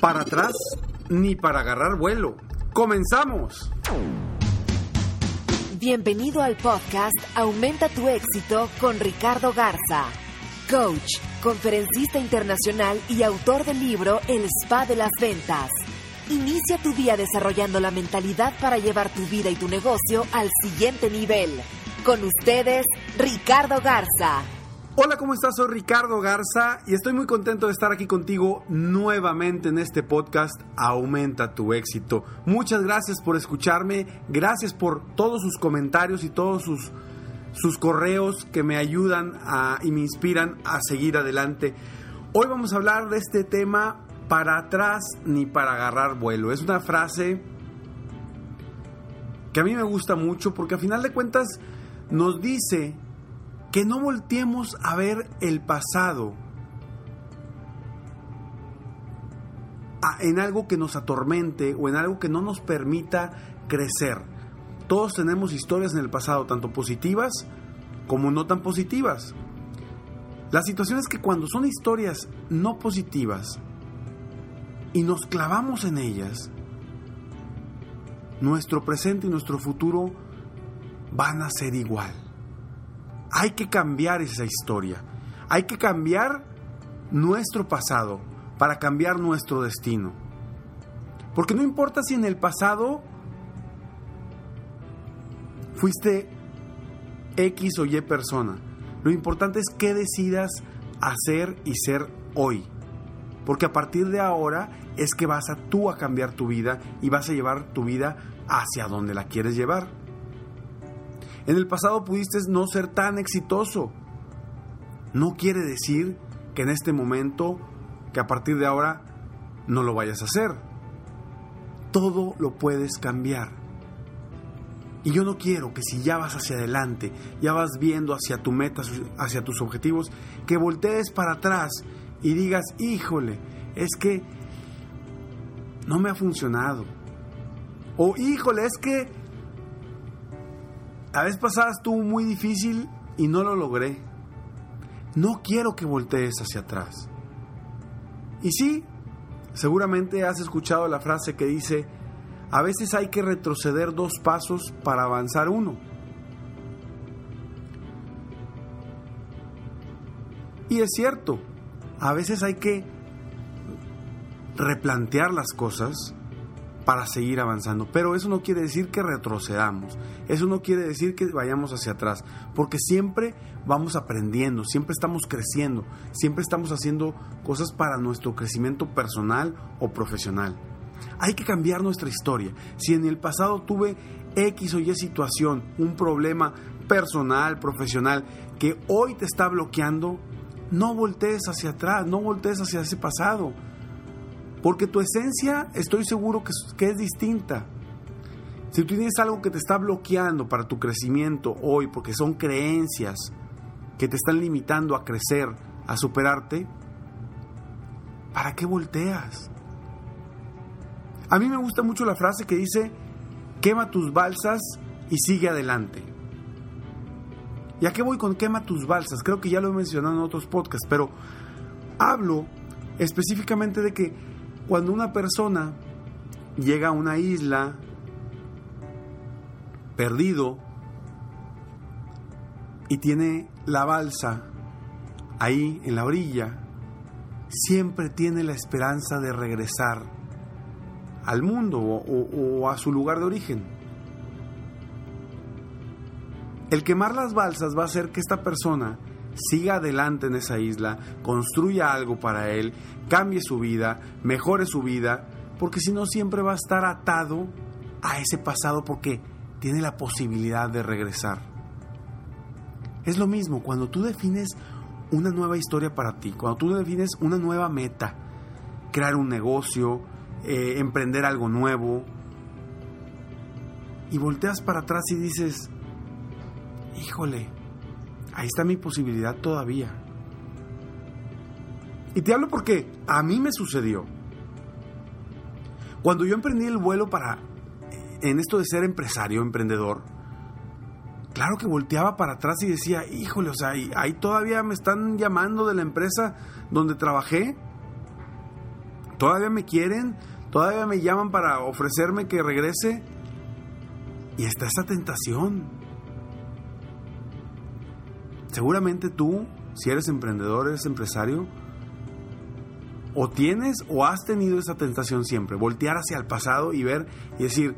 Para atrás ni para agarrar vuelo. ¡Comenzamos! Bienvenido al podcast Aumenta tu éxito con Ricardo Garza, coach, conferencista internacional y autor del libro El Spa de las Ventas. Inicia tu día desarrollando la mentalidad para llevar tu vida y tu negocio al siguiente nivel. Con ustedes, Ricardo Garza. Hola, ¿cómo estás? Soy Ricardo Garza y estoy muy contento de estar aquí contigo nuevamente en este podcast Aumenta tu éxito. Muchas gracias por escucharme, gracias por todos sus comentarios y todos sus, sus correos que me ayudan y me inspiran a seguir adelante. Hoy vamos a hablar de este tema para atrás ni para agarrar vuelo. Es una frase que a mí me gusta mucho porque a final de cuentas nos dice que no volteemos a ver el pasado en algo que nos atormente o en algo que no nos permita crecer. Todos tenemos historias en el pasado, tanto positivas como no tan positivas. La situación es que cuando son historias no positivas y nos clavamos en ellas, nuestro presente y nuestro futuro van a ser igual. Hay que cambiar esa historia. Hay que cambiar nuestro pasado para cambiar nuestro destino. Porque no importa si en el pasado fuiste X o Y persona. Lo importante es qué decidas hacer y ser hoy. Porque a partir de ahora es que vas a tú a cambiar tu vida y vas a llevar tu vida hacia donde la quieres llevar. En el pasado pudiste no ser tan exitoso. No quiere decir que en este momento, que a partir de ahora, no lo vayas a hacer. Todo lo puedes cambiar. Y yo no quiero que si ya vas hacia adelante, ya vas viendo hacia tu meta, hacia tus objetivos, que voltees para atrás y digas, híjole, es que no me ha funcionado. O híjole, es que la vez pasada estuvo muy difícil y no lo logré. No quiero que voltees hacia atrás. Y sí, seguramente has escuchado la frase que dice, a veces hay que retroceder dos pasos para avanzar uno. Y es cierto, a veces hay que replantear las cosas para seguir avanzando. Pero eso no quiere decir que retrocedamos, eso no quiere decir que vayamos hacia atrás, porque siempre vamos aprendiendo, siempre estamos creciendo, siempre estamos haciendo cosas para nuestro crecimiento personal o profesional. Hay que cambiar nuestra historia. Si en el pasado tuve X o Y situación, un problema personal, profesional, que hoy te está bloqueando, no voltees hacia atrás, no voltees hacia ese pasado porque tu esencia estoy seguro que, es distinta. Si tú tienes algo que te está bloqueando para tu crecimiento hoy, porque son creencias que te están limitando a crecer, a superarte, ¿para qué volteas? A mí me gusta mucho la frase que dice, quema tus balsas y sigue adelante. ¿Y a qué voy con quema tus balsas? Creo que ya lo he mencionado en otros podcasts, pero hablo específicamente de que cuando una persona llega a una isla perdido y tiene la balsa ahí en la orilla, siempre tiene la esperanza de regresar al mundo o, a su lugar de origen. El quemar las balsas va a hacer que esta persona siga adelante en esa isla, construya algo para él, cambie su vida, mejore su vida, porque si no siempre va a estar atado a ese pasado porque tiene la posibilidad de regresar. Es lo mismo cuando tú defines una nueva historia para ti, cuando tú defines una nueva meta, crear un negocio, eh, emprender algo nuevo, y volteas para atrás y dices, híjole, ahí está mi posibilidad todavía. Y te hablo porque a mí me sucedió. Cuando yo emprendí el vuelo para, en esto de ser empresario, emprendedor, claro que volteaba para atrás y decía, híjole, o sea, ahí, todavía me están llamando de la empresa donde trabajé, todavía me quieren, todavía me llaman para ofrecerme que regrese. Y está esa tentación. Seguramente tú, si eres emprendedor, eres empresario, o tienes o has tenido esa tentación siempre, voltear hacia el pasado y ver y decir,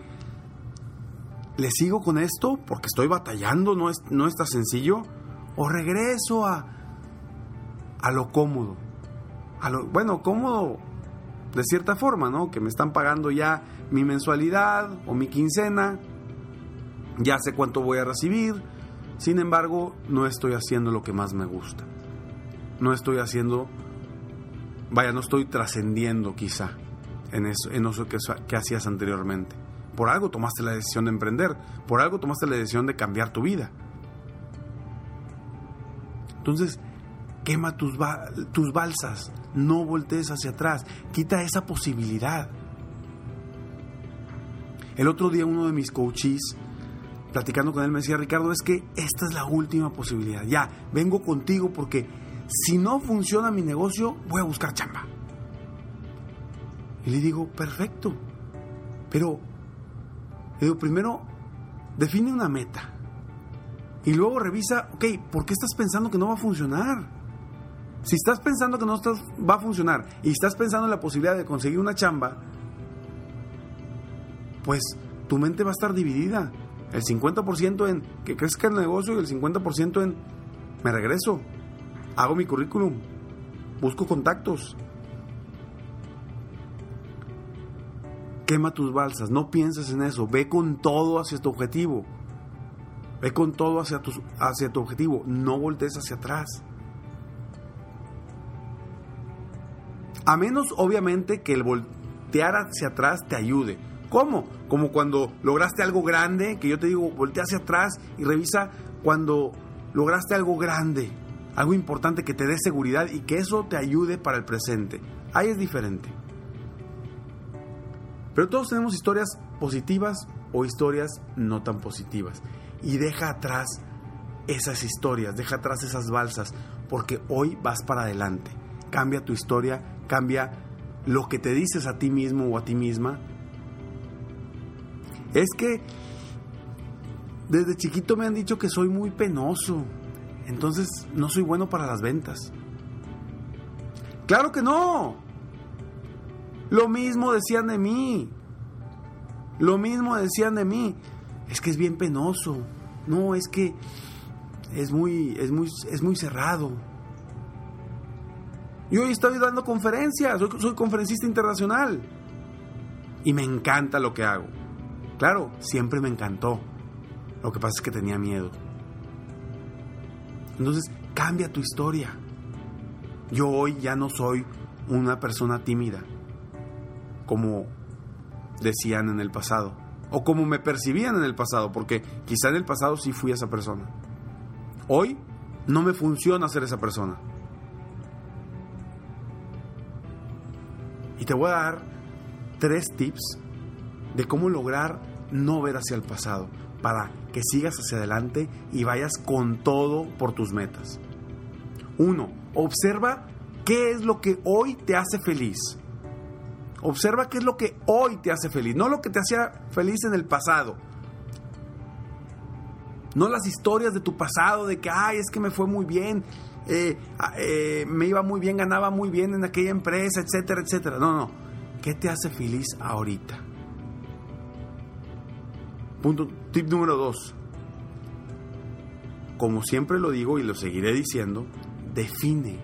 ¿le sigo con esto porque estoy batallando, no, es, no está sencillo? ¿O regreso a, a lo cómodo? A lo, bueno, cómodo de cierta forma, ¿no? Que me están pagando ya mi mensualidad o mi quincena, ya sé cuánto voy a recibir, sin embargo, no estoy haciendo lo que más me gusta. No estoy haciendo, vaya, no estoy trascendiendo quizá en eso, en eso que, hacías anteriormente. Por algo tomaste la decisión de emprender, por algo tomaste la decisión de cambiar tu vida. Entonces, quema tus, tus balsas, no voltees hacia atrás, quita esa posibilidad. El otro día uno de mis coaches, platicando con él, me decía, Ricardo, es que esta es la última posibilidad. Ya, vengo contigo porque si no funciona mi negocio, voy a buscar chamba. Y le digo, perfecto, pero digo, primero, define una meta. Y luego revisa, ok, ¿por qué estás pensando que no va a funcionar? Si estás pensando que no va a funcionar y estás pensando en la posibilidad de conseguir una chamba, pues tu mente va a estar dividida. El 50% en que crezca el negocio y el 50% en me regreso, hago mi currículum, busco contactos, quema tus balsas, no pienses en eso, ve con todo hacia tu objetivo. Ve con todo hacia tu, hacia tu objetivo, no voltees hacia atrás. A menos, obviamente, que el voltear hacia atrás te ayude. ¿Cómo? Como cuando lograste algo grande, que yo te digo, voltea hacia atrás y revisa cuando lograste algo grande, algo importante que te dé seguridad y que eso te ayude para el presente. Ahí es diferente. Pero todos tenemos historias positivas o historias no tan positivas. Y deja atrás esas historias, deja atrás esas balsas, porque hoy vas para adelante. Cambia tu historia, cambia lo que te dices a ti mismo o a ti misma. Es que desde chiquito me han dicho que soy muy penoso, entonces no soy bueno para las ventas. Claro que no. Lo mismo decían de mí. Lo mismo decían de mí. Es que es bien penoso. No, es que es muy, es muy, es muy cerrado. Y hoy estoy dando conferencias, soy, soy conferencista internacional. Y me encanta lo que hago. Claro, siempre me encantó. Lo que pasa es que tenía miedo. Entonces, cambia tu historia. Yo hoy ya no soy una persona tímida como decían en el pasado, o como me percibían en el pasado, porque quizá en el pasado sí fui esa persona. Hoy no me funciona ser esa persona. Y te voy a dar tres tips de cómo lograr no ver hacia el pasado, para que sigas hacia adelante y vayas con todo por tus metas. Uno, observa qué es lo que hoy te hace feliz. Observa qué es lo que hoy te hace feliz, no lo que te hacía feliz en el pasado. No las historias de tu pasado, de que, ay, es que me fue muy bien, eh, eh, me iba muy bien, ganaba muy bien en aquella empresa, etcétera, etcétera. No, no. ¿Qué te hace feliz ahorita? Punto, tip número dos. Como siempre lo digo y lo seguiré diciendo, define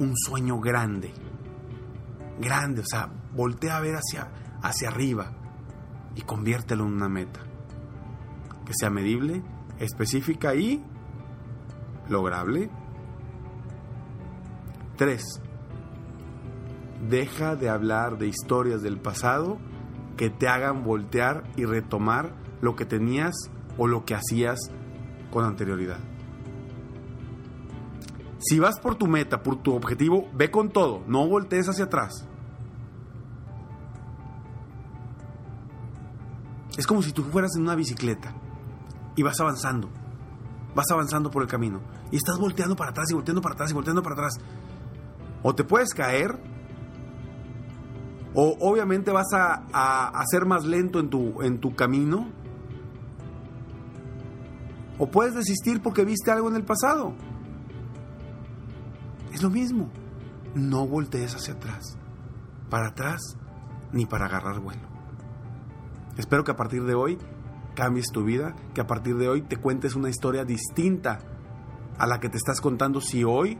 un sueño grande. Grande, o sea, voltea a ver hacia, hacia arriba y conviértelo en una meta. Que sea medible, específica y lograble. 3. Deja de hablar de historias del pasado que te hagan voltear y retomar lo que tenías o lo que hacías con anterioridad. Si vas por tu meta, por tu objetivo, ve con todo, no voltees hacia atrás. Es como si tú fueras en una bicicleta y vas avanzando, vas avanzando por el camino y estás volteando para atrás y volteando para atrás y volteando para atrás. O te puedes caer, o obviamente vas a, a, ser más lento en tu, en tu camino, o puedes desistir porque viste algo en el pasado. Es lo mismo. No voltees hacia atrás, para atrás, ni para agarrar vuelo. Espero que a partir de hoy cambies tu vida, que a partir de hoy te cuentes una historia distinta a la que te estás contando si hoy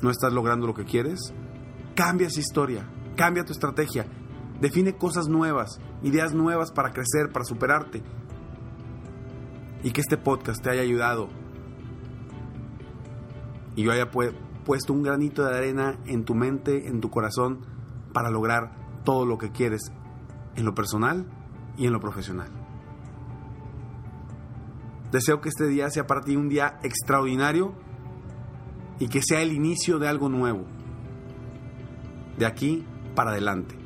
no estás logrando lo que quieres. Cambia esa historia, cambia tu estrategia, define cosas nuevas, ideas nuevas para crecer, para superarte. Y que este podcast te haya ayudado y yo haya puesto un granito de arena en tu mente, en tu corazón, para lograr todo lo que quieres en lo personal y en lo profesional. Deseo que este día sea para ti un día extraordinario y que sea el inicio de algo nuevo. De aquí para adelante.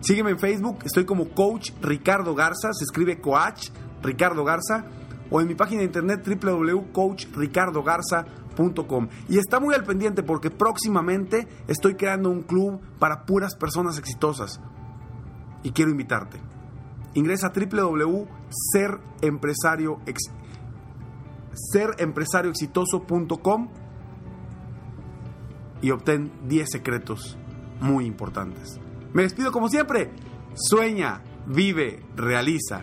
Sígueme en Facebook, estoy como Coach Ricardo Garza, se escribe Coach Ricardo Garza, o en mi página de internet www.coachricardogarza.com y está muy al pendiente porque próximamente estoy creando un club para puras personas exitosas. Y quiero invitarte. Ingresa a www.serempresarioexitoso.com y obtén 10 secretos muy importantes. Me despido como siempre. Sueña, vive, realiza.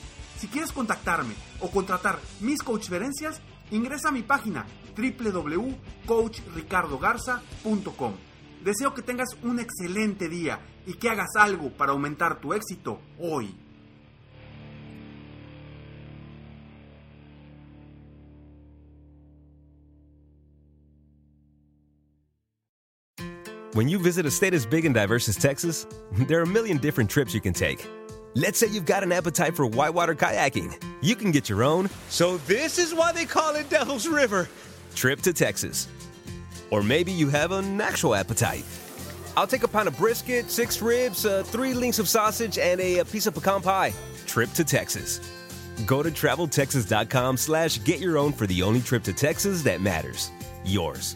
Si quieres contactarme o contratar mis coachferencias, Ingresa a mi página www.coachricardogarza.com. Deseo que tengas un excelente día y que hagas algo para aumentar tu éxito hoy. When you visit a state as big and diverse as Texas, there are a million different trips you can take. Let's say you've got an appetite for whitewater kayaking. You can get your own. So, this is why they call it Devil's River. Trip to Texas. Or maybe you have an actual appetite. I'll take a pound of brisket, six ribs, uh, three links of sausage, and a, a, piece of pecan pie. Trip to Texas. Go to traveltexas.com slash get your own for the only trip to Texas that matters. Yours.